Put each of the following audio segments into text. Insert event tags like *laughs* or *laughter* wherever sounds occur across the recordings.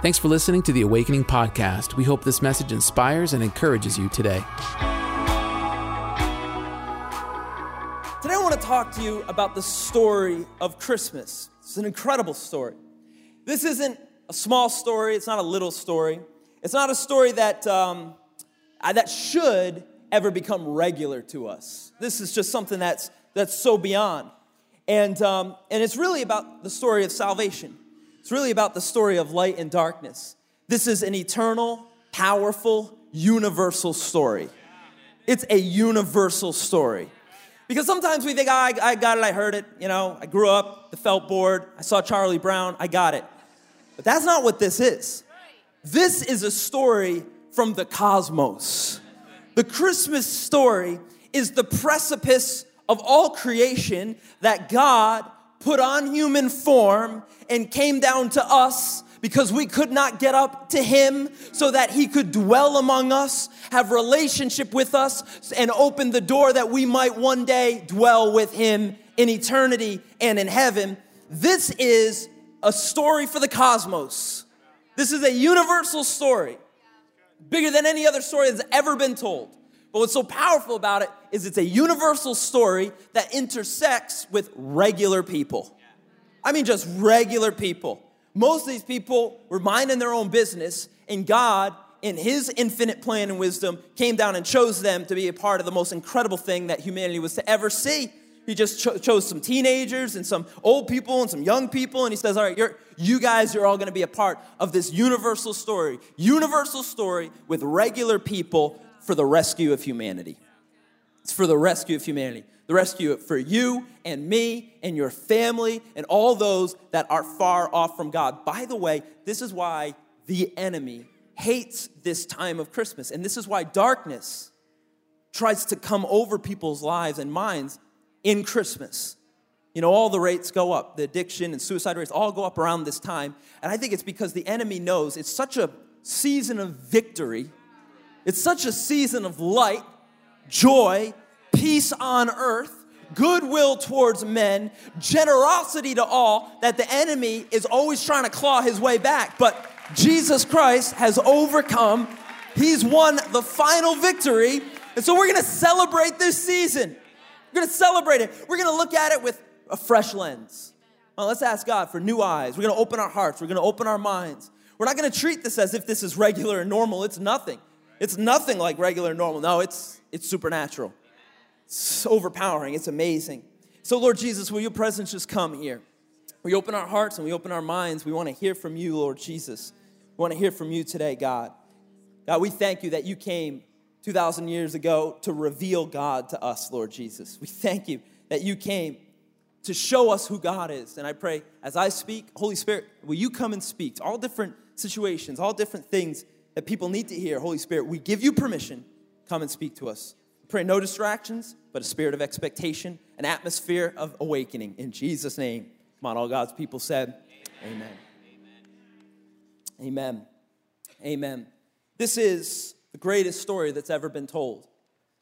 Thanks for listening to the Awakening Podcast. We hope this message inspires and encourages you today. Today, I want to talk to you about the story of Christmas. It's an incredible story. This isn't a small story, it's not a little story. It's not a story that, um, uh, that should ever become regular to us. This is just something that's, that's so beyond. And, um, and it's really about the story of salvation. It's really about the story of light and darkness. This is an eternal, powerful, universal story. It's a universal story. Because sometimes we think, oh, I, I got it, I heard it. You know, I grew up, the felt board, I saw Charlie Brown, I got it. But that's not what this is. This is a story from the cosmos. The Christmas story is the precipice of all creation that God put on human form and came down to us because we could not get up to him so that he could dwell among us, have relationship with us and open the door that we might one day dwell with him in eternity and in heaven. This is a story for the cosmos. This is a universal story, bigger than any other story that's ever been told. But what's so powerful about it is it's a universal story that intersects with regular people. I mean, just regular people. Most of these people were minding their own business, and God, in His infinite plan and wisdom, came down and chose them to be a part of the most incredible thing that humanity was to ever see. He just cho- chose some teenagers and some old people and some young people, and He says, All right, you're, you guys are all gonna be a part of this universal story. Universal story with regular people for the rescue of humanity. It's for the rescue of humanity. The rescue for you and me and your family and all those that are far off from God. By the way, this is why the enemy hates this time of Christmas. And this is why darkness tries to come over people's lives and minds in Christmas. You know, all the rates go up. The addiction and suicide rates all go up around this time. And I think it's because the enemy knows it's such a season of victory it's such a season of light, joy, peace on earth, goodwill towards men, generosity to all, that the enemy is always trying to claw his way back. But Jesus Christ has overcome, he's won the final victory. And so we're gonna celebrate this season. We're gonna celebrate it. We're gonna look at it with a fresh lens. Well, let's ask God for new eyes. We're gonna open our hearts, we're gonna open our minds. We're not gonna treat this as if this is regular and normal, it's nothing. It's nothing like regular normal. No, it's it's supernatural. It's overpowering. It's amazing. So, Lord Jesus, will your presence just come here? We open our hearts and we open our minds. We want to hear from you, Lord Jesus. We want to hear from you today, God. God, we thank you that you came 2,000 years ago to reveal God to us, Lord Jesus. We thank you that you came to show us who God is. And I pray as I speak, Holy Spirit, will you come and speak to all different situations, all different things that people need to hear. Holy Spirit, we give you permission. Come and speak to us. Pray no distractions, but a spirit of expectation, an atmosphere of awakening. In Jesus' name. Come on, all God's people said, Amen. Amen. Amen. Amen. This is the greatest story that's ever been told.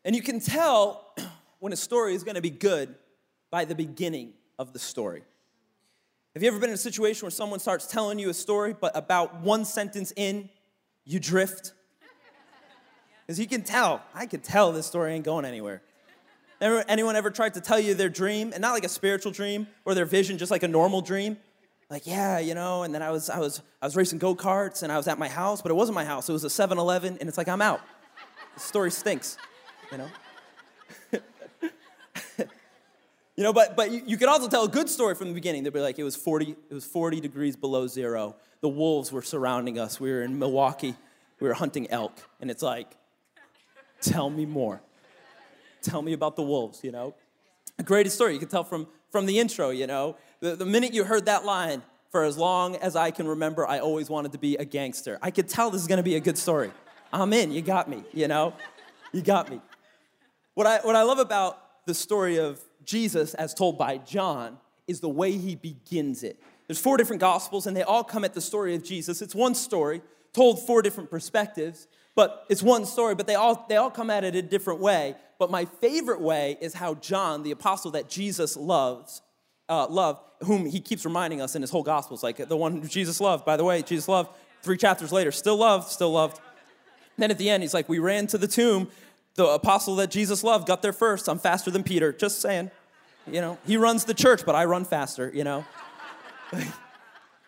And you can tell *clears throat* when a story is going to be good by the beginning of the story. Have you ever been in a situation where someone starts telling you a story, but about one sentence in, you drift. Because you can tell, I can tell this story ain't going anywhere. Ever, anyone ever tried to tell you their dream, and not like a spiritual dream or their vision, just like a normal dream? Like, yeah, you know, and then I was, I was, I was racing go karts and I was at my house, but it wasn't my house. It was a 7 Eleven, and it's like, I'm out. The story stinks, you know? *laughs* you know, but, but you, you could also tell a good story from the beginning. They'd be like, it was 40, it was 40 degrees below zero the wolves were surrounding us. We were in Milwaukee, we were hunting elk, and it's like, tell me more. Tell me about the wolves, you know? A greatest story you can tell from, from the intro, you know? The, the minute you heard that line, for as long as I can remember, I always wanted to be a gangster. I could tell this is gonna be a good story. I'm in, you got me, you know? You got me. What I, what I love about the story of Jesus as told by John is the way he begins it. There's four different gospels, and they all come at the story of Jesus. It's one story told four different perspectives, but it's one story, but they all, they all come at it a different way. But my favorite way is how John, the apostle that Jesus loves, uh, loved, whom he keeps reminding us in his whole gospels, like the one Jesus loved, by the way, Jesus loved, Three chapters later, still loved, still loved. Then at the end, he's like, We ran to the tomb. The apostle that Jesus loved got there first. I'm faster than Peter. Just saying. You know, he runs the church, but I run faster, you know? *laughs*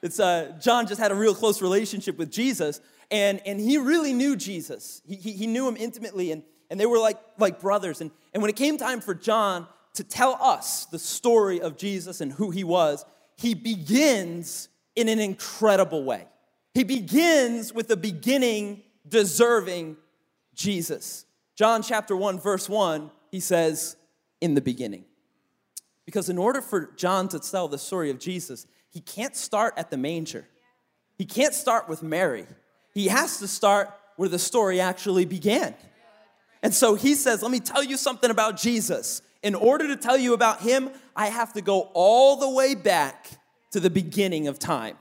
it's uh, John just had a real close relationship with Jesus, and, and he really knew Jesus. He, he, he knew him intimately, and, and they were like, like brothers. And, and when it came time for John to tell us the story of Jesus and who he was, he begins in an incredible way. He begins with the beginning deserving Jesus. John chapter 1, verse 1, he says, In the beginning. Because in order for John to tell the story of Jesus, he can't start at the manger. He can't start with Mary. He has to start where the story actually began. And so he says, Let me tell you something about Jesus. In order to tell you about him, I have to go all the way back to the beginning of time.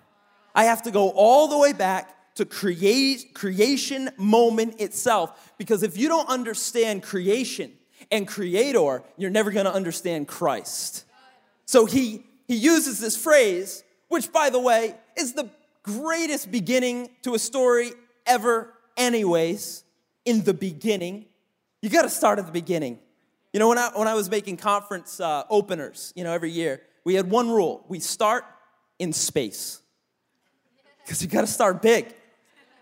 I have to go all the way back to create creation moment itself because if you don't understand creation and creator, you're never to understand Christ. So he he uses this phrase, which by the way is the greatest beginning to a story ever anyways, in the beginning. You got to start at the beginning. You know, when I, when I was making conference uh, openers, you know, every year, we had one rule we start in space. Because you got to start big.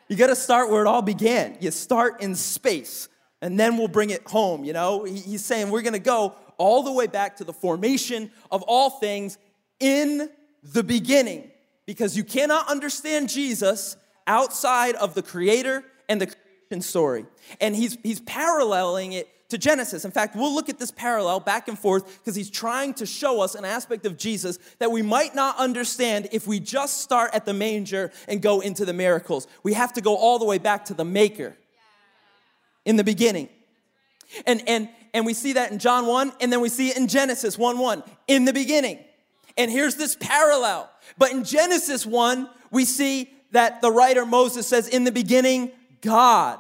You got to start where it all began. You start in space, and then we'll bring it home. You know, he's saying we're going to go all the way back to the formation of all things in the beginning, because you cannot understand Jesus outside of the Creator and the creation story. And he's, he's paralleling it to Genesis. In fact, we'll look at this parallel back and forth because he's trying to show us an aspect of Jesus that we might not understand if we just start at the manger and go into the miracles. We have to go all the way back to the maker in the beginning. And and and we see that in John 1 and then we see it in Genesis 1 1 in the beginning. And here's this parallel. But in Genesis 1, we see that the writer Moses says in the beginning God.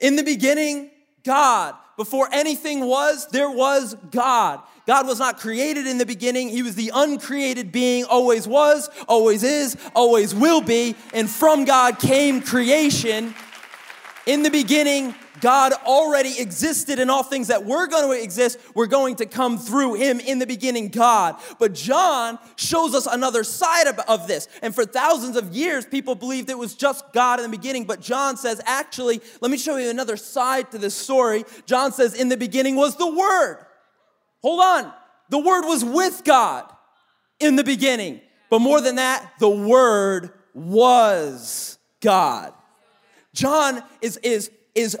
In the beginning God. Before anything was, there was God. God was not created in the beginning. He was the uncreated being, always was, always is, always will be. And from God came creation. In the beginning, God already existed and all things that were going to exist were going to come through him in the beginning, God. But John shows us another side of, of, this. And for thousands of years, people believed it was just God in the beginning. But John says, actually, let me show you another side to this story. John says, in the beginning was the Word. Hold on. The Word was with God in the beginning. But more than that, the Word was God. John is, is, is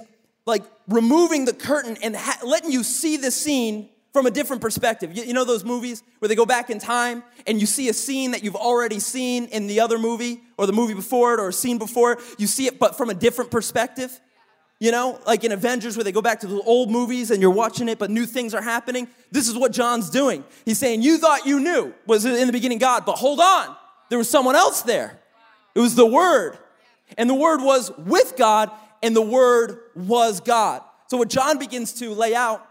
like removing the curtain and ha- letting you see the scene from a different perspective. You, you, know those movies where they go back in time and you see a scene that you've already seen in the other movie or the movie before it or a scene before it. You see it, but from a different perspective. You know, like in Avengers where they go back to the old movies and you're watching it, but new things are happening. This is what John's doing. He's saying, You thought you knew was in the beginning God, but hold on, there was someone else there. It was the Word. And the Word was with God, and the Word was God. So, what John begins to lay out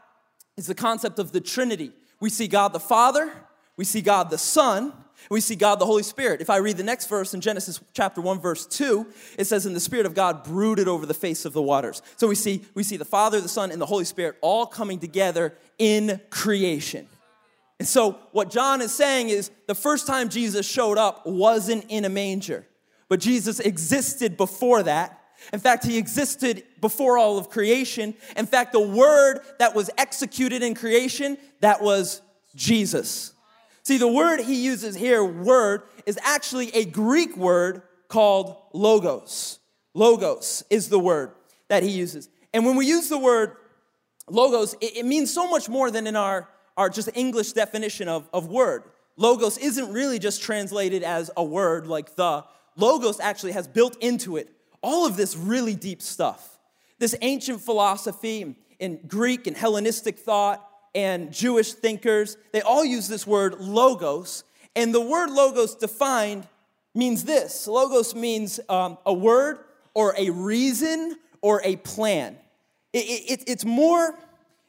is the concept of the Trinity. We see God the Father, we see God the Son, we see God the Holy Spirit. If I read the next verse in Genesis chapter 1 verse 2, it says and the spirit of God brooded over the face of the waters. So we see we see the Father, the Son and the Holy Spirit all coming together in creation. And so what John is saying is the first time Jesus showed up wasn't in a manger, but Jesus existed before that in fact, he existed before all of creation. In fact, the word that was executed in creation, that was Jesus. See, the word he uses here, word, is actually a Greek word called logos. Logos is the word that he uses. And when we use the word logos, it, it means so much more than in our, our just English definition of, of word. Logos isn't really just translated as a word like the. Logos actually has built into it all of this really deep stuff. This ancient philosophy in Greek and Hellenistic thought and Jewish thinkers, they all use this word logos. And the word logos defined means this logos means um, a word or a reason or a plan. It, it, it's, more,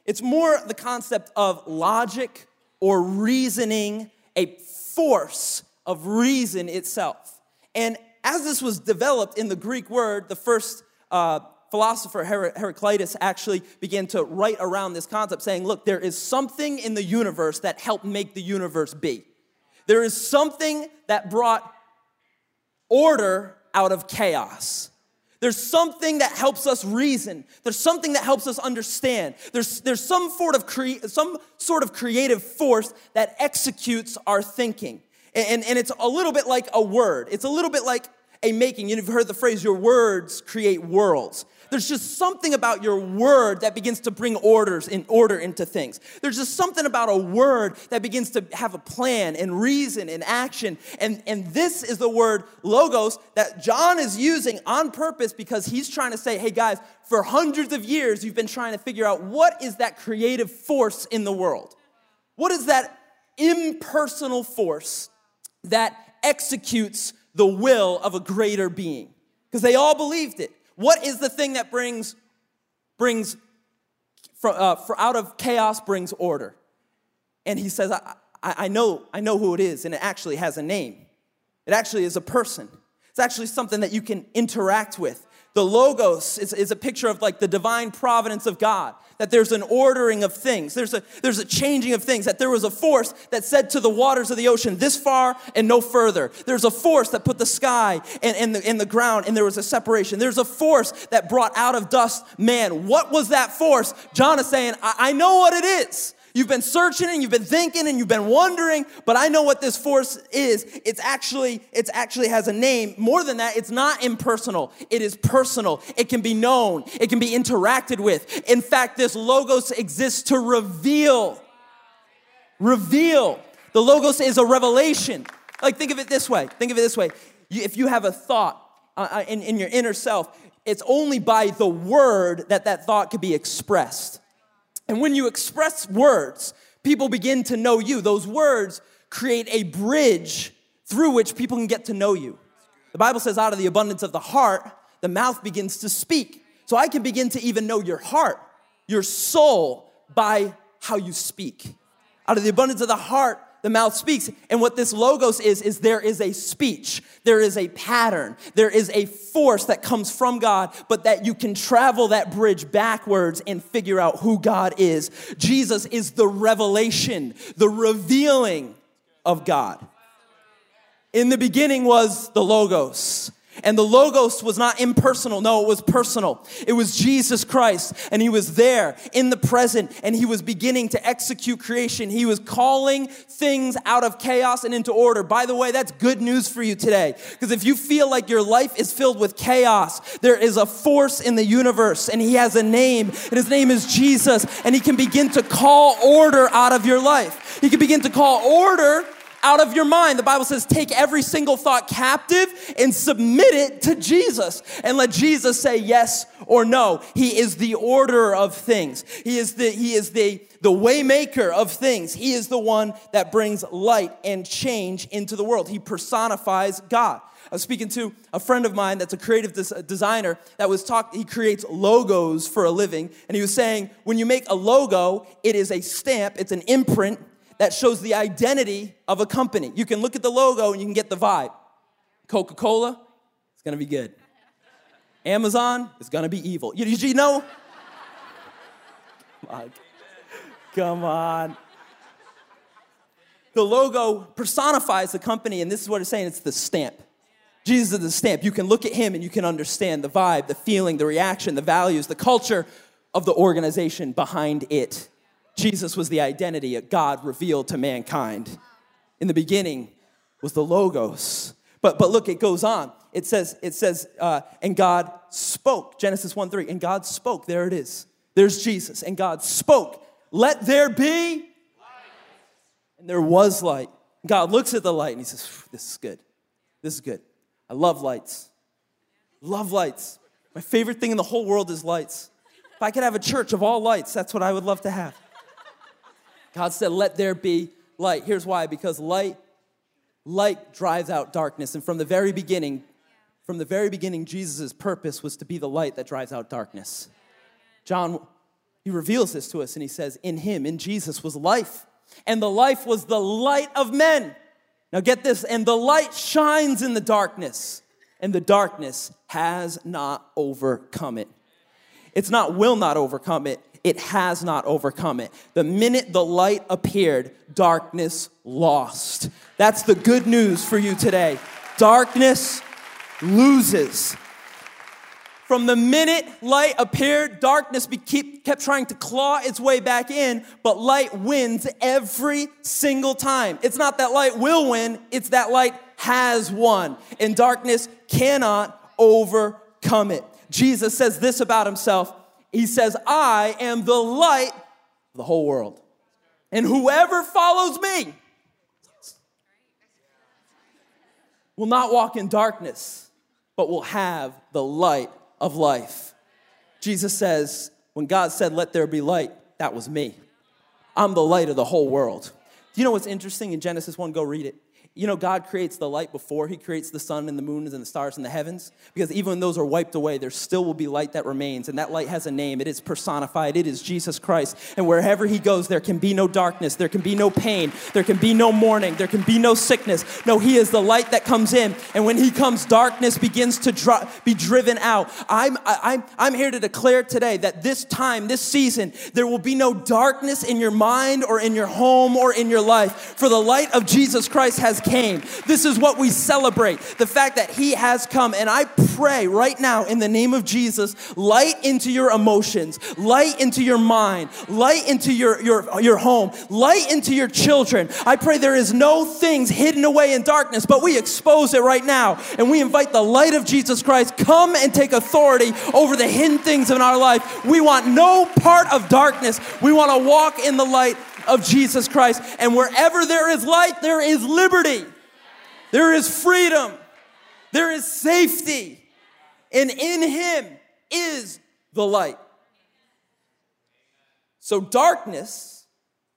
it's more the concept of logic or reasoning, a force of reason itself. And as this was developed in the Greek word, the first uh, philosopher Her- Heraclitus actually began to write around this concept, saying, Look, there is something in the universe that helped make the universe be. There is something that brought order out of chaos. There's something that helps us reason. There's something that helps us understand. There's, there's some, sort of cre- some sort of creative force that executes our thinking. And, and it's a little bit like a word. It's a little bit like a making. You've heard the phrase, your words create worlds. There's just something about your word that begins to bring orders in order into things. There's just something about a word that begins to have a plan and reason and action. And, and this is the word logos that John is using on purpose because he's trying to say, hey guys, for hundreds of years you've been trying to figure out what is that creative force in the world? What is that impersonal force that executes the will of a greater being? Because they all believed it. What is the thing that brings, brings for, uh, for out of chaos brings order? And he says, I, I, I, know, I know who it is, and it actually has a name. It actually is a person. It's actually something that you can interact with. The Logos is, is a picture of like the divine providence of God, that there's an ordering of things, there's a, there's a changing of things, that there was a force that said to the waters of the ocean, this far and no further. There's a force that put the sky and, and, the, and the ground, and there was a separation. There's a force that brought out of dust man. What was that force? John is saying, I, I know what it is. You've been searching and you've been thinking and you've been wondering, but I know what this force is. It's actually, it's actually has a name. More than that, it's not impersonal. It is personal. It can be known. It can be interacted with. In fact, this logos exists to reveal. Reveal. The logos is a revelation. Like think of it this way. Think of it this way. If you have a thought uh, uh in, in your inner self, it's only by the word that that thought could be expressed. And when you express words, people begin to know you. Those words create a bridge through which people can get to know you. The Bible says, out of the abundance of the heart, the mouth begins to speak. So I can begin to even know your heart, your soul, by how you speak. Out of the abundance of the heart, the mouth speaks. And what this logos is, is there is a speech, there is a pattern, there is a force that comes from God, but that you can travel that bridge backwards and figure out who God is. Jesus is the revelation, the revealing of God. In the beginning was the logos. And the Logos was not impersonal. No, it was personal. It was Jesus Christ. And he was there in the present and he was beginning to execute creation. He was calling things out of chaos and into order. By the way, that's good news for you today. Because if you feel like your life is filled with chaos, there is a force in the universe and he has a name and his name is Jesus. And he can begin to call order out of your life. He can begin to call order out of your mind. The Bible says, take every single thought captive and submit it to Jesus and let Jesus say yes or no. He is the order of things. He is the, he is the, the waymaker of things. He is the one that brings light and change into the world. He personifies God. I was speaking to a friend of mine that's a creative des- designer that was talk. He creates logos for a living, and he was saying when you make a logo, it is a stamp, it's an imprint that shows the identity of a company. You can look at the logo and you can get the vibe. Coca Cola, it's gonna be good. Amazon is gonna be evil. You, you know? *laughs* Come on. Come on. The logo personifies the company, and this is what it's saying it's the stamp. Jesus is the stamp. You can look at him and you can understand the vibe, the feeling, the reaction, the values, the culture of the organization behind it. Jesus was the identity that God revealed to mankind. In the beginning was the Logos. But, but look, it goes on. It says, it says, uh, and God spoke. Genesis 1 3. And God spoke. There it is. There's Jesus. And God spoke. Let there be light. And there was light. God looks at the light and he says, This is good. This is good. I love lights. Love lights. My favorite thing in the whole world is lights. If I could have a church of all lights, that's what I would love to have. God said, Let there be light. Here's why because light, light drives out darkness. And from the very beginning, from the very beginning, Jesus' purpose was to be the light that drives out darkness. John, he reveals this to us and he says, In him, in Jesus, was life, and the life was the light of men. Now get this, and the light shines in the darkness, and the darkness has not overcome it. It's not will not overcome it, it has not overcome it. The minute the light appeared, darkness lost. That's the good news for you today. Darkness loses. From the minute light appeared, darkness kept trying to claw its way back in, but light wins every single time. It's not that light will win, it's that light has won, and darkness cannot overcome it. Jesus says this about himself He says, I am the light of the whole world, and whoever follows me will not walk in darkness, but will have the light of life. Jesus says, when God said, Let there be light, that was me. I'm the light of the whole world. Do you know what's interesting in Genesis 1? Go read it you know, God creates the light before He creates the sun and the moon and the stars and the heavens. Because even when those are wiped away, there still will be light that remains. And that light has a name. It is personified. It is Jesus Christ. And wherever He goes, there can be no darkness. There can be no pain. There can be no mourning. There can be no sickness. No, He is the light that comes in. And when He comes, darkness begins to be driven out. I'm, I'm, I'm here to declare today that this time, this season, there will be no darkness in your mind or in your home or in your life. For the light of Jesus Christ has came. This is what we celebrate the fact that He has come. And I pray right now in the name of Jesus, light into your emotions, light into your mind, light into your, your, your home, light into your children. I pray there is no things hidden away in darkness, but we expose it right now. And we invite the light of Jesus Christ come and take authority over the hidden things in our life. We want no part of darkness. We want to walk in the light of Jesus Christ. And wherever there is light, there is liberty, there is freedom, there is safety. And in Him is the light. So darkness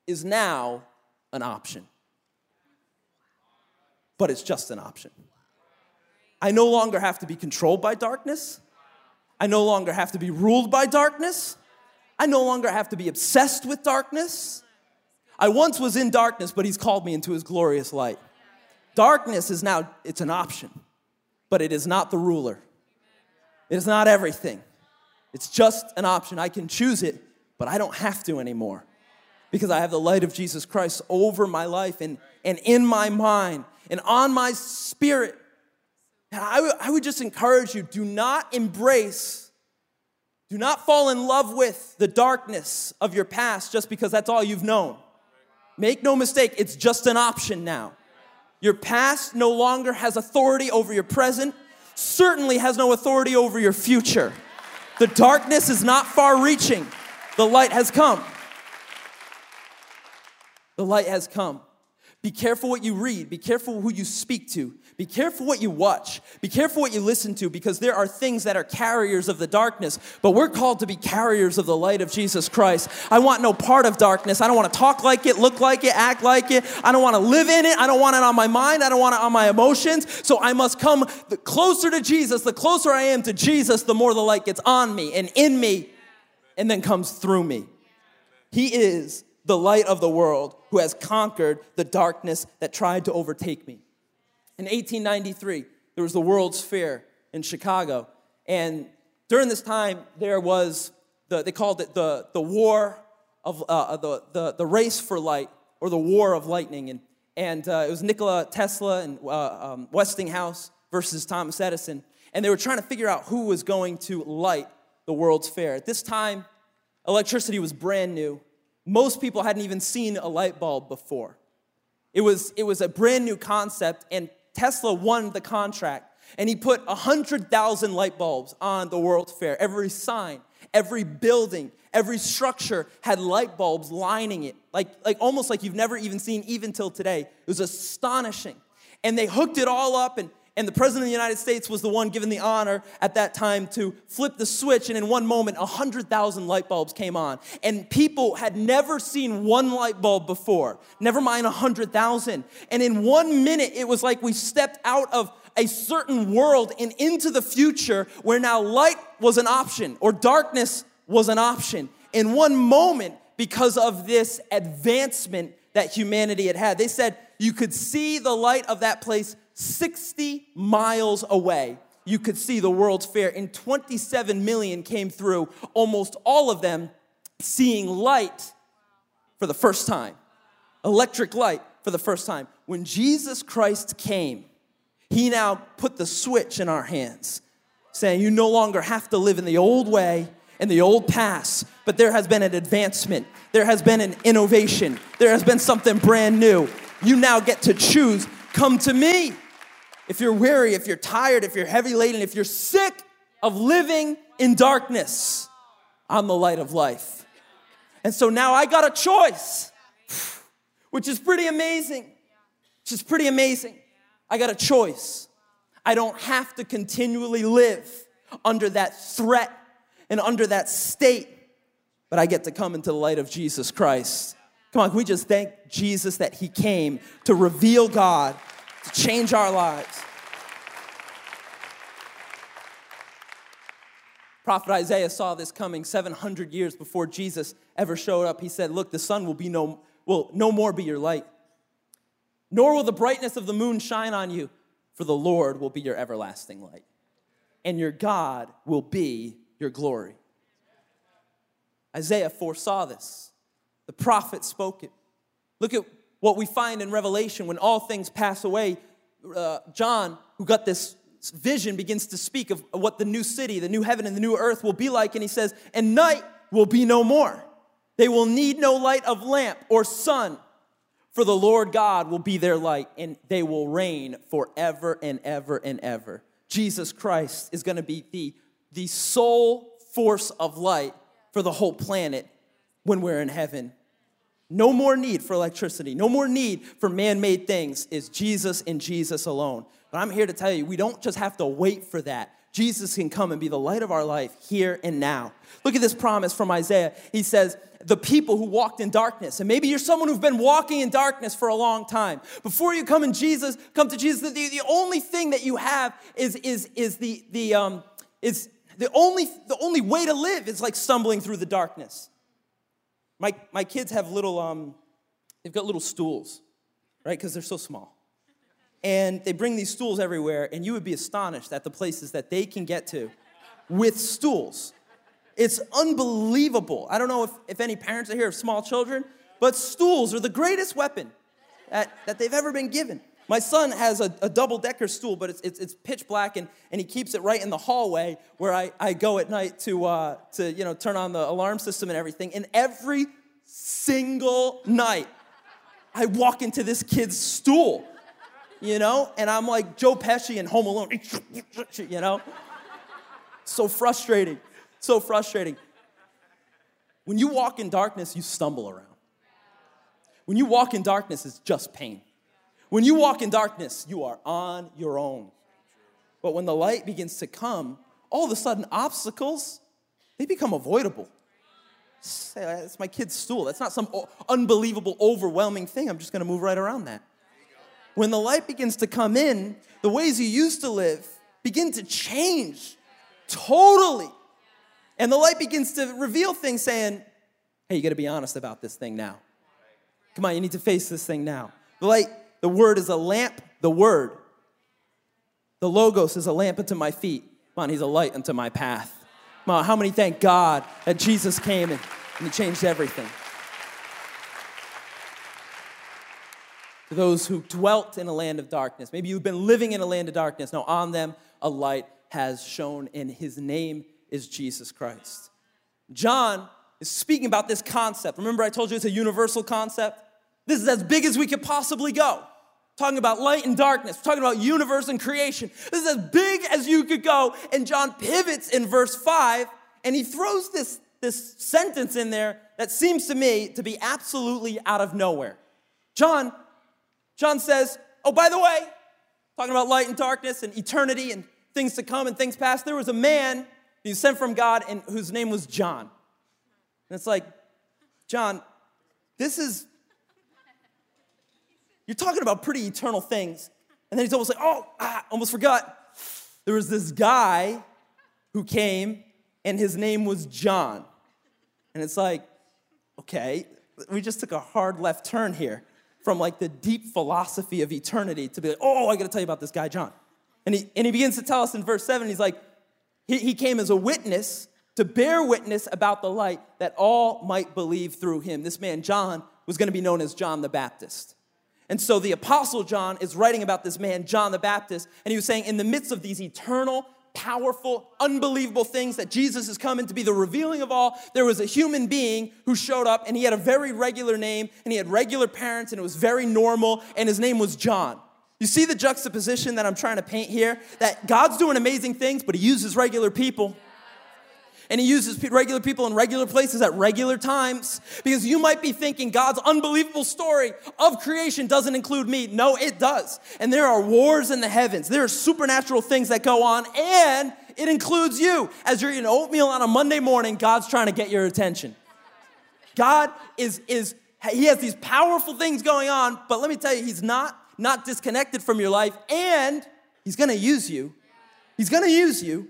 is now an option. But it's just an option. I no longer have to be controlled by darkness. I no longer have to be ruled by darkness. I no longer have to be obsessed with darkness. I once was in darkness, but he's called me into his glorious light. Darkness is now, it's an option, but it is not the ruler. It is not everything. It's just an option. I can choose it, but I don't have to anymore because I have the light of Jesus Christ over my life and, and in my mind and on my spirit. And I, w- I would just encourage you do not embrace, do not fall in love with the darkness of your past just because that's all you've known. Make no mistake, it's just an option now. Your past no longer has authority over your present, certainly has no authority over your future. The darkness is not far reaching, the light has come. The light has come. Be careful what you read. Be careful who you speak to. Be careful what you watch. Be careful what you listen to because there are things that are carriers of the darkness, but we're called to be carriers of the light of Jesus Christ. I want no part of darkness. I don't want to talk like it, look like it, act like it. I don't want to live in it. I don't want it on my mind. I don't want it on my emotions. So I must come the closer to Jesus. The closer I am to Jesus, the more the light gets on me and in me and then comes through me. He is the light of the world who has conquered the darkness that tried to overtake me. In 1893, there was the World's Fair in Chicago. And during this time, there was, the, they called it the, the war of, uh, the, the, the race for light, or the war of lightning. And, and uh, it was Nikola Tesla and uh, um, Westinghouse versus Thomas Edison. And they were trying to figure out who was going to light the World's Fair. At this time, electricity was brand new most people hadn't even seen a light bulb before. It was, it was a brand new concept, and Tesla won the contract. And he put 100,000 light bulbs on the World's Fair. Every sign, every building, every structure had light bulbs lining it, like, like almost like you've never even seen even till today. It was astonishing. And they hooked it all up and and the president of the United States was the one given the honor at that time to flip the switch. And in one moment, 100,000 light bulbs came on. And people had never seen one light bulb before, never mind 100,000. And in one minute, it was like we stepped out of a certain world and into the future where now light was an option or darkness was an option. In one moment, because of this advancement that humanity had had, they said you could see the light of that place 60 miles away. you could see the World's Fair, and 27 million came through, almost all of them seeing light for the first time. Electric light for the first time. When Jesus Christ came, he now put the switch in our hands, saying, You no longer have to live in the old way, in the old past, but there has been an advancement, there has been an innovation, there has been something brand new. You now get to choose. Come to me. If you're weary, if you're tired, if you're heavy laden, if you're sick of living in darkness, I'm the light of life. And so now I got a choice, which is pretty amazing. Which is pretty amazing. I got a choice. I don't have to continually live under that threat and under that state, but I get to come into the light of Jesus Christ. Come on, can we just thank Jesus that He came to reveal God, to change our lives? Prophet Isaiah saw this coming 700 years before Jesus ever showed up. He said, Look, the sun will be no, will no more be your light, nor will the brightness of the moon shine on you, for the Lord will be your everlasting light, and your God will be your glory. Isaiah foresaw this. The prophet spoke it. Look at what we find in Revelation when all things pass away. Uh, John, who got this vision, begins to speak of what the new city, the new heaven, and the new earth will be like. And he says, And night will be no more. They will need no light of lamp or sun, for the Lord God will be their light, and they will reign forever and ever and ever. Jesus Christ is going to be the the sole force of light for the whole planet when we're in heaven. No more need for electricity, no more need for man made things. Is Jesus and Jesus alone. But I'm here to tell you, we don't just have to wait for that. Jesus can come and be the light of our life here and now. Look at this promise from Isaiah. He says, The people who walked in darkness, and maybe you're someone who's been walking in darkness for a long time. Before you come in Jesus, come to Jesus, the, the only thing that you have is, is, is the, the um, is the only, the only way to live is like stumbling through the darkness. My, my kids have little, um, they've got little stools, right? Because they're so small. And they bring these stools everywhere, and you would be astonished at the places that they can get to with stools. It's unbelievable. I don't know if, if any parents are here of small children, but stools are the greatest weapon that, that they've ever been given. My son has a, a double decker stool, but it's, it's, it's, pitch black, and, and he keeps it right in the hallway where I, I go at night to, uh, to you know, turn on the alarm system and everything. And every single night, I walk into this kid's stool, you know, and I'm like Joe Pesci in Home Alone, you know? So frustrating, so frustrating. When you walk in darkness, you stumble around. When you walk in darkness, it's just pain. When you walk in darkness, you are on your own. But when the light begins to come, all of a sudden obstacles, they become avoidable. It's my kid's stool. That's not some unbelievable, overwhelming thing. I'm just going to move right around that. When the light begins to come in, the ways you used to live begin to change totally. And the light begins to reveal things saying, hey, you got to be honest about this thing now. Come on, you need to face this thing now. The light the word is a lamp, the word. The Logos is a lamp unto my feet. Come on, he's a light unto my path. Come on, how many thank God that Jesus came and, and he changed everything? To those who dwelt in a land of darkness, maybe you've been living in a land of darkness. Now, on them a light has shone, and his name is Jesus Christ. John is speaking about this concept. Remember, I told you it's a universal concept? This is as big as we could possibly go talking about light and darkness, talking about universe and creation. This is as big as you could go. And John pivots in verse 5 and he throws this, this sentence in there that seems to me to be absolutely out of nowhere. John, John says, Oh, by the way, talking about light and darkness and eternity and things to come and things past, there was a man who was sent from God and whose name was John. And it's like, John, this is you're talking about pretty eternal things. And then he's almost like, oh, ah, almost forgot. There was this guy who came, and his name was John. And it's like, okay, we just took a hard left turn here from like the deep philosophy of eternity to be like, oh, I gotta tell you about this guy, John. And he, and he begins to tell us in verse 7, he's like, he, he came as a witness to bear witness about the light that all might believe through him. This man, John, was to be known as John the Baptist. And so the Apostle John is writing about this man, John the Baptist, and he was saying, in the midst of these eternal, powerful, unbelievable things that Jesus is coming to be the revealing of all, there was a human being who showed up and he had a very regular name and he had regular parents and it was very normal, and his name was John. You see the juxtaposition that I'm trying to paint here? That God's doing amazing things, but he uses regular people and he uses regular people in regular places at regular times because you might be thinking God's unbelievable story of creation doesn't include me. No, it does. And there are wars in the heavens, there are supernatural things that go on, and it includes you. As you're eating oatmeal on a Monday morning, God's trying to get your attention. God is, is he has these powerful things going on, but let me tell you, he's not not disconnected from your life, and he's gonna use you. He's gonna use you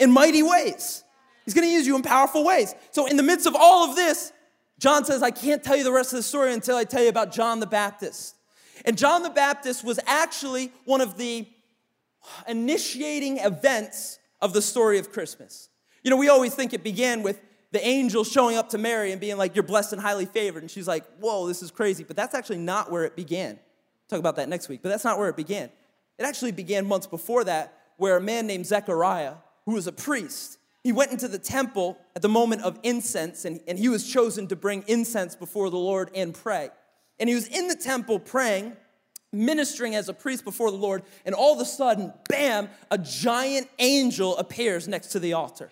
in mighty ways. He's going to use you in powerful ways. So, in the midst of all of this, John says, I can't tell you the rest of the story until I tell you about John the Baptist. And John the Baptist was actually one of the initiating events of the story of Christmas. You know, we always think it began with the angel showing up to Mary and being like, You're blessed and highly favored. And she's like, Whoa, this is crazy. But that's actually not where it began. talk about that next week, but that's not where it began. It actually began months before that, where a man named Zechariah, who was a priest, he went into the temple at the moment of incense, and, and he was chosen to bring incense before the Lord and pray. And he was in the temple praying, ministering as a priest before the Lord, and all of a sudden, bam, a giant angel appears next to the altar.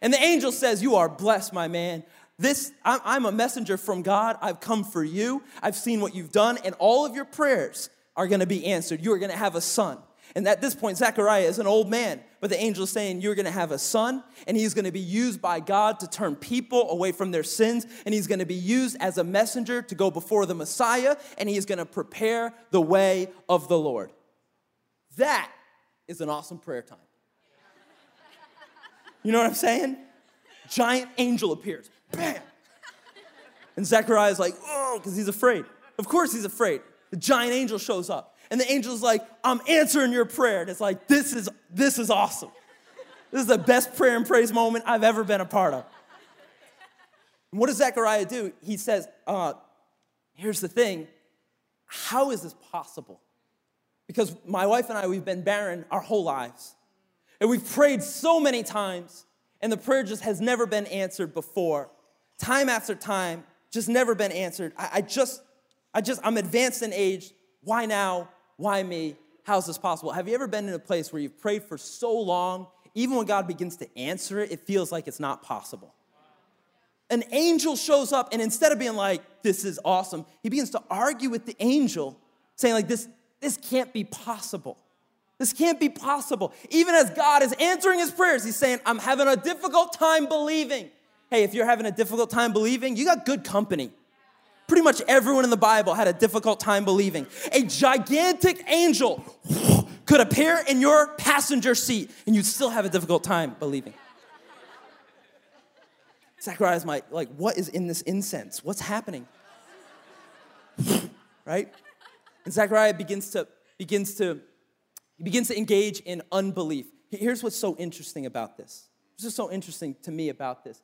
And the angel says, You are blessed, my man. This, I'm a messenger from God. I've come for you. I've seen what you've done, and all of your prayers are gonna be answered. You are gonna have a son. And at this point, Zechariah is an old man, but the angel is saying, You're gonna have a son, and he's gonna be used by God to turn people away from their sins, and he's gonna be used as a messenger to go before the Messiah, and he's gonna prepare the way of the Lord. That is an awesome prayer time. You know what I'm saying? Giant angel appears, bam! And Zechariah is like, Oh, because he's afraid. Of course, he's afraid. The giant angel shows up and the angel's like, I'm answering your prayer. And it's like, this is, this is awesome. This is the best prayer and praise moment I've ever been a part of. And what does Zechariah do? He says, uh, here's the thing. How is this possible? Because my wife and I, we've been barren our whole lives. And we've prayed so many times, and the prayer just has never been answered before. Time after time, just never been answered. I, I just, I just, I'm advanced in age. Why now? Why me? How's this possible? Have you ever been in a place where you've prayed for so long, even when God begins to answer it, it feels like it's not possible? An angel shows up, and instead of being like, this is awesome, he begins to argue with the angel, saying, like, this, this can't be possible. This can't be possible. Even as God is answering his prayers, he's saying, I'm having a difficult time believing. Hey, if you're having a difficult time believing, you got good company. Pretty much everyone in the Bible had a difficult time believing. A gigantic angel *laughs* could appear in your passenger seat and you'd still have a difficult time believing. Zechariah's like, like, what is in this incense? What's happening? *laughs* right? And Zechariah begins to begins to he begins to engage in unbelief. Here's what's so interesting about this. This is so interesting to me about this.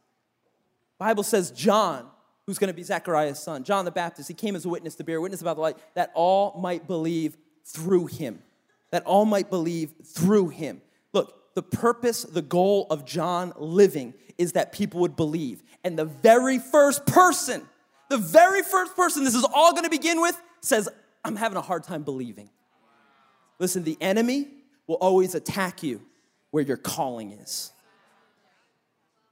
Bible says John who's going to be Zechariah's son. John the Baptist, he came as a witness to bear witness about the light, that all might believe through him. That all might believe through him. Look, the purpose, the goal of John living is that people would believe. And the very first person, the very first person this is all going to begin with says, I'm having a hard time believing. Listen, the enemy will always attack you where your calling is.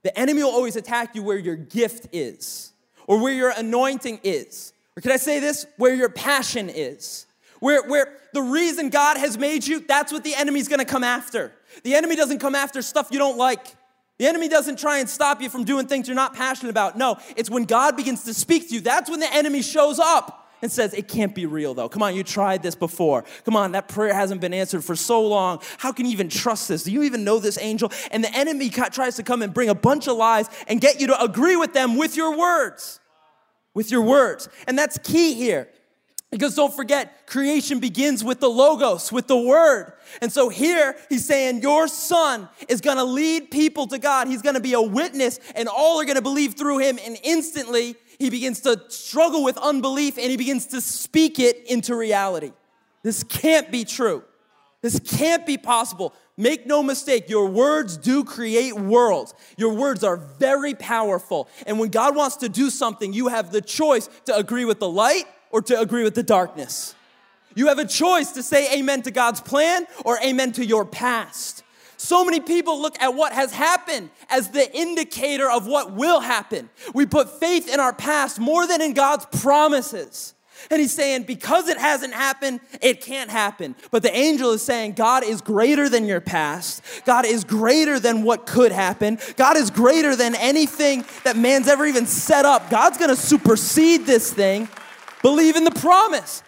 The enemy will always attack you where your gift is or where your anointing is. Or can I say this? Where your passion is. Where, where the reason God has made you, that's what the enemy's gonna come after. The enemy doesn't come after stuff you don't like. The enemy doesn't try and stop you from doing things you're not passionate about. No, it's when God begins to speak to you, that's when the enemy shows up and says, It can't be real though. Come on, you tried this before. Come on, that prayer hasn't been answered for so long. How can you even trust this? Do you even know this angel? And the enemy tries to come and bring a bunch of lies and get you to agree with them with your words. With your words. And that's key here. Because don't forget, creation begins with the Logos, with the Word. And so here he's saying, Your son is gonna lead people to God. He's gonna be a witness, and all are gonna believe through him. And instantly, he begins to struggle with unbelief and he begins to speak it into reality. This can't be true. This can't be possible. Make no mistake, your words do create worlds. Your words are very powerful. And when God wants to do something, you have the choice to agree with the light or to agree with the darkness. You have a choice to say amen to God's plan or amen to your past. So many people look at what has happened as the indicator of what will happen. We put faith in our past more than in God's promises. And he's saying, because it hasn't happened, it can't happen. But the angel is saying, God is greater than your past. God is greater than what could happen. God is greater than anything that man's ever even set up. God's gonna supersede this thing. Believe in the promise.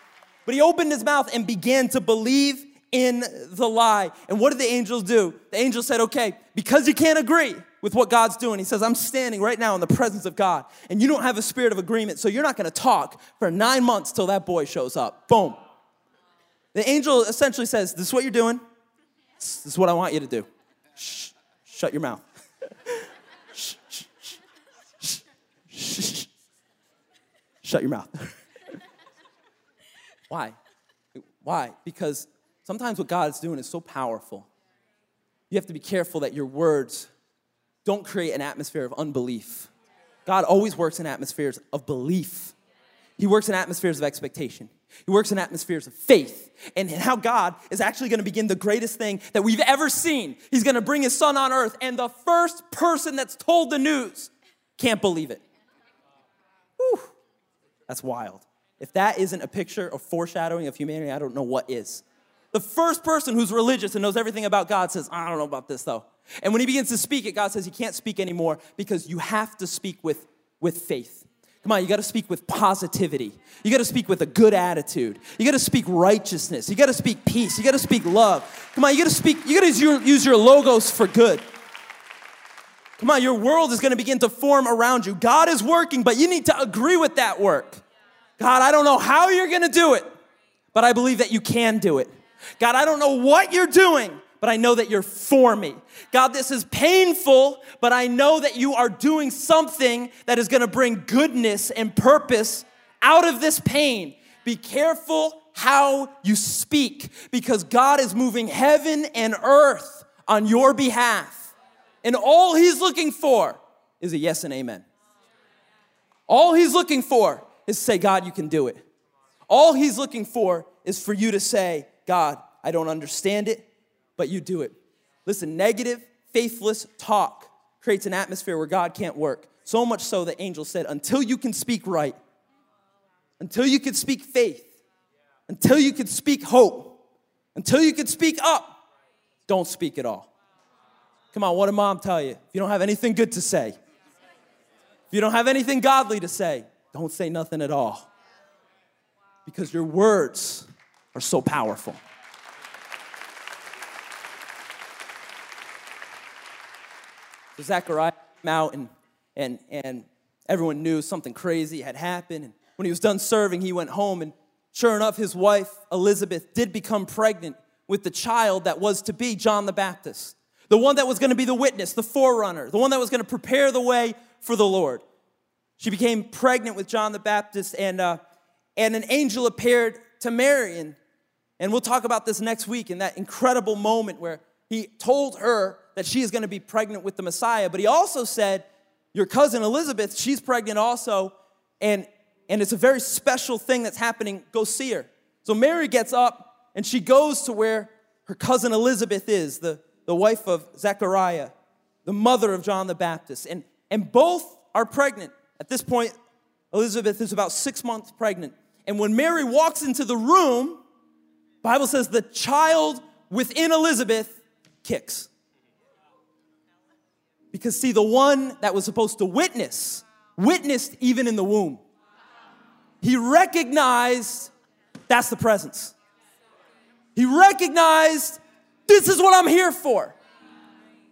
But he opened his mouth and began to believe in the lie. And what did the angels do? The angel said, okay, because you can't agree with what God's doing, he says, I'm standing right now in the presence of God, and you don't have a spirit of agreement, so you're not gonna talk for nine months till that boy shows up. Boom. The angel essentially says, This is what you're doing, this is what I want you to do. Shh, shut your mouth. shh, shh, shh, shh, shut your mouth. *laughs* Why? Why? Because Sometimes what God is doing is so powerful. You have to be careful that your words don't create an atmosphere of unbelief. God always works in atmospheres of belief. He works in atmospheres of expectation. He works in atmospheres of faith. And how God is actually going to begin the greatest thing that we've ever seen. He's going to bring his son on earth, and the first person that's told the news can't believe it. Whew. That's wild. If that isn't a picture of foreshadowing of humanity, I don't know what is. The first person who's religious and knows everything about God says, I don't know about this though. And when he begins to speak it, God says he can't speak anymore because you have to speak with, with faith. Come on, you gotta speak with positivity. You gotta speak with a good attitude. You gotta speak righteousness. You gotta speak peace. You gotta speak love. Come on, you gotta speak, you gotta use your, use your logos for good. Come on, your world is gonna begin to form around you. God is working, but you need to agree with that work. God, I don't know how you're gonna do it, but I believe that you can do it. God, I don't know what you're doing, but I know that you're for me. God, this is painful, but I know that you are doing something that is gonna bring goodness and purpose out of this pain. Be careful how you speak because God is moving heaven and earth on your behalf. And all He's looking for is a yes and amen. All He's looking for is say, God, you can do it. All He's looking for is for you to say, God, I don't understand it, but you do it. Listen, negative, faithless talk creates an atmosphere where God can't work. So much so that angel said, until you can speak right, until you can speak faith, until you can speak hope, until you can speak up, don't speak at all. Come on, what did mom tell you? If you don't have anything good to say, if you don't have anything godly to say, don't say nothing at all. Because your words are so powerful. So Zechariah came out and, and, and everyone knew something crazy had happened. And when he was done serving, he went home and sure enough, his wife, Elizabeth, did become pregnant with the child that was to be John the Baptist, the one that was going to be the witness, the forerunner, the one that was going to prepare the way for the Lord. She became pregnant with John the Baptist, and, uh, and an angel appeared to Mary. And and we'll talk about this next week in that incredible moment where he told her that she is going to be pregnant with the Messiah. But he also said, Your cousin Elizabeth, she's pregnant also. And, and it's a very special thing that's happening. Go see her. So Mary gets up and she goes to where her cousin Elizabeth is, the, the wife of Zechariah, the mother of John the Baptist. And, and both are pregnant. At this point, Elizabeth is about six months pregnant. And when Mary walks into the room, Bible says the child within Elizabeth kicks. Because see, the one that was supposed to witness, witnessed even in the womb. He recognized that's the presence. He recognized this is what I'm here for.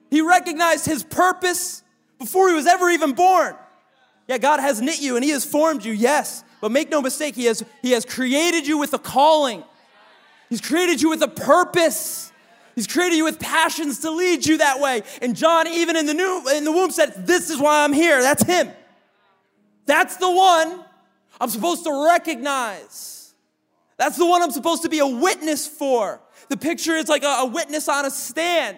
He recognized his purpose before he was ever even born. Yeah, God has knit you and he has formed you, yes. But make no mistake, he has, he has created you with a calling. He's created you with a purpose. He's created you with passions to lead you that way. And John, even in the new in the womb, said, This is why I'm here. That's him. That's the one I'm supposed to recognize. That's the one I'm supposed to be a witness for. The picture is like a, a witness on a stand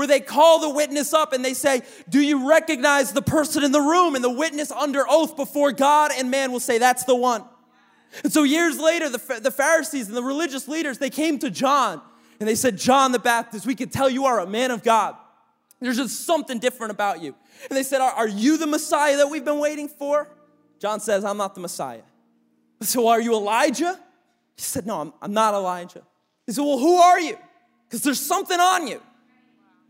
where they call the witness up and they say, Do you recognize the person in the room? And the witness under oath before God and man will say, That's the one. And so years later, the, the Pharisees and the religious leaders, they came to John and they said, John the Baptist, we can tell you are a man of God. There's just something different about you. And they said, Are, are you the Messiah that we've been waiting for? John says, I'm not the Messiah. So are you Elijah? He said, No, I'm, I'm not Elijah. He said, Well, who are you? Because there's something on you.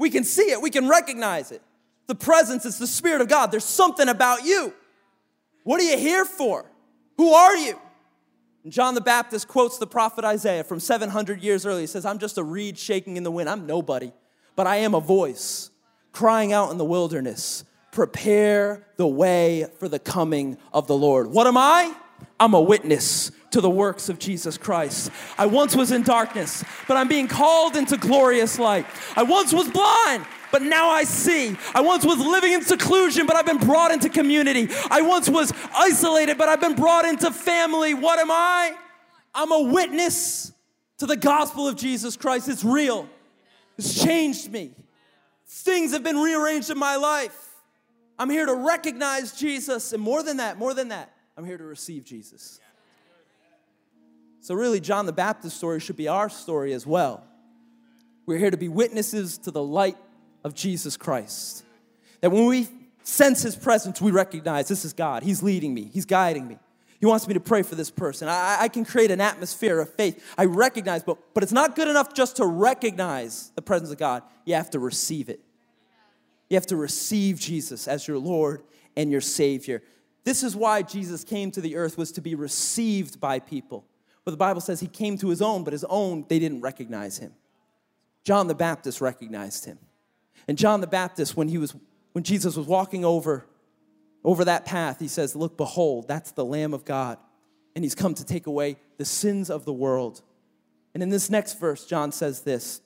We can see it, we can recognize it. The presence, it's the Spirit of God. There's something about you. What are you here for? Who are you? And John the Baptist quotes the prophet Isaiah from 700 years earlier. He says, I'm just a reed shaking in the wind. I'm nobody, but I am a voice crying out in the wilderness, prepare the way for the coming of the Lord. What am I? I'm a witness to the works of Jesus Christ. I once was in darkness, but I'm being called into glorious light. I once was blind, but now I see. I once was living in seclusion, but I've been brought into community. I once was isolated, but I've been brought into family. What am I? I'm a witness to the gospel of Jesus Christ. It's real, it's changed me. Things have been rearranged in my life. I'm here to recognize Jesus, and more than that, more than that, I'm here to receive Jesus. So, really, John the Baptist story should be our story as well. We're here to be witnesses to the light of Jesus Christ. That when we sense his presence, we recognize this is God. He's leading me, he's guiding me. He wants me to pray for this person. I, I, can create an atmosphere of faith. I recognize, but, but it's not good enough just to recognize the presence of God. You have to receive it. You have to receive Jesus as your Lord and your Savior. This is why Jesus came to the earth was to be received by people. But the Bible says he came to his own, but his own, they didn't recognize him. John the Baptist recognized him. And John the Baptist, when he was when Jesus was walking over over that path, he says, Look, behold, that's the Lamb of God. And he's come to take away the sins of the world. And in this next verse, John says this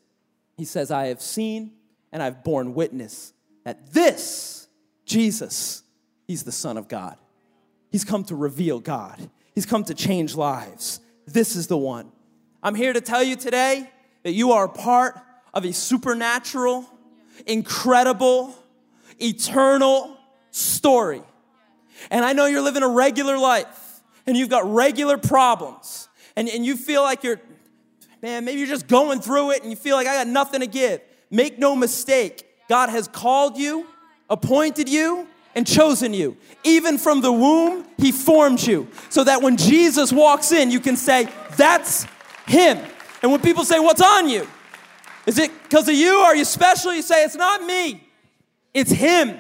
He says, I have seen and I've borne witness that this, Jesus, he's the Son of God. He's come to reveal God, he's come to change lives. This is the one. I'm here to tell you today that you are part of a supernatural, incredible, eternal story. And I know you're living a regular life and you've got regular problems and, and you feel like you're, man, maybe you're just going through it and you feel like I got nothing to give. Make no mistake, God has called you, appointed you, and chosen you. Even from the womb, He formed you. So that when Jesus walks in, you can say, That's Him. And when people say, What's on you? Is it because of you? Are you special? You say, It's not me, it's Him.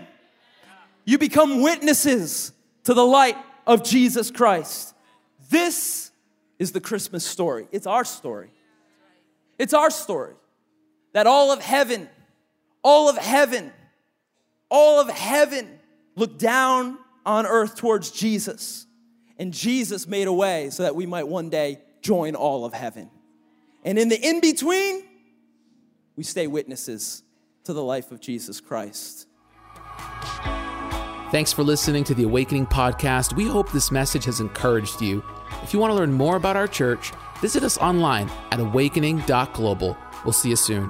You become witnesses to the light of Jesus Christ. This is the Christmas story. It's our story. It's our story. That all of heaven, all of heaven, all of heaven looked down on earth towards Jesus. And Jesus made a way so that we might one day join all of heaven. And in the in between, we stay witnesses to the life of Jesus Christ. Thanks for listening to the Awakening Podcast. We hope this message has encouraged you. If you want to learn more about our church, visit us online at awakening.global. We'll see you soon.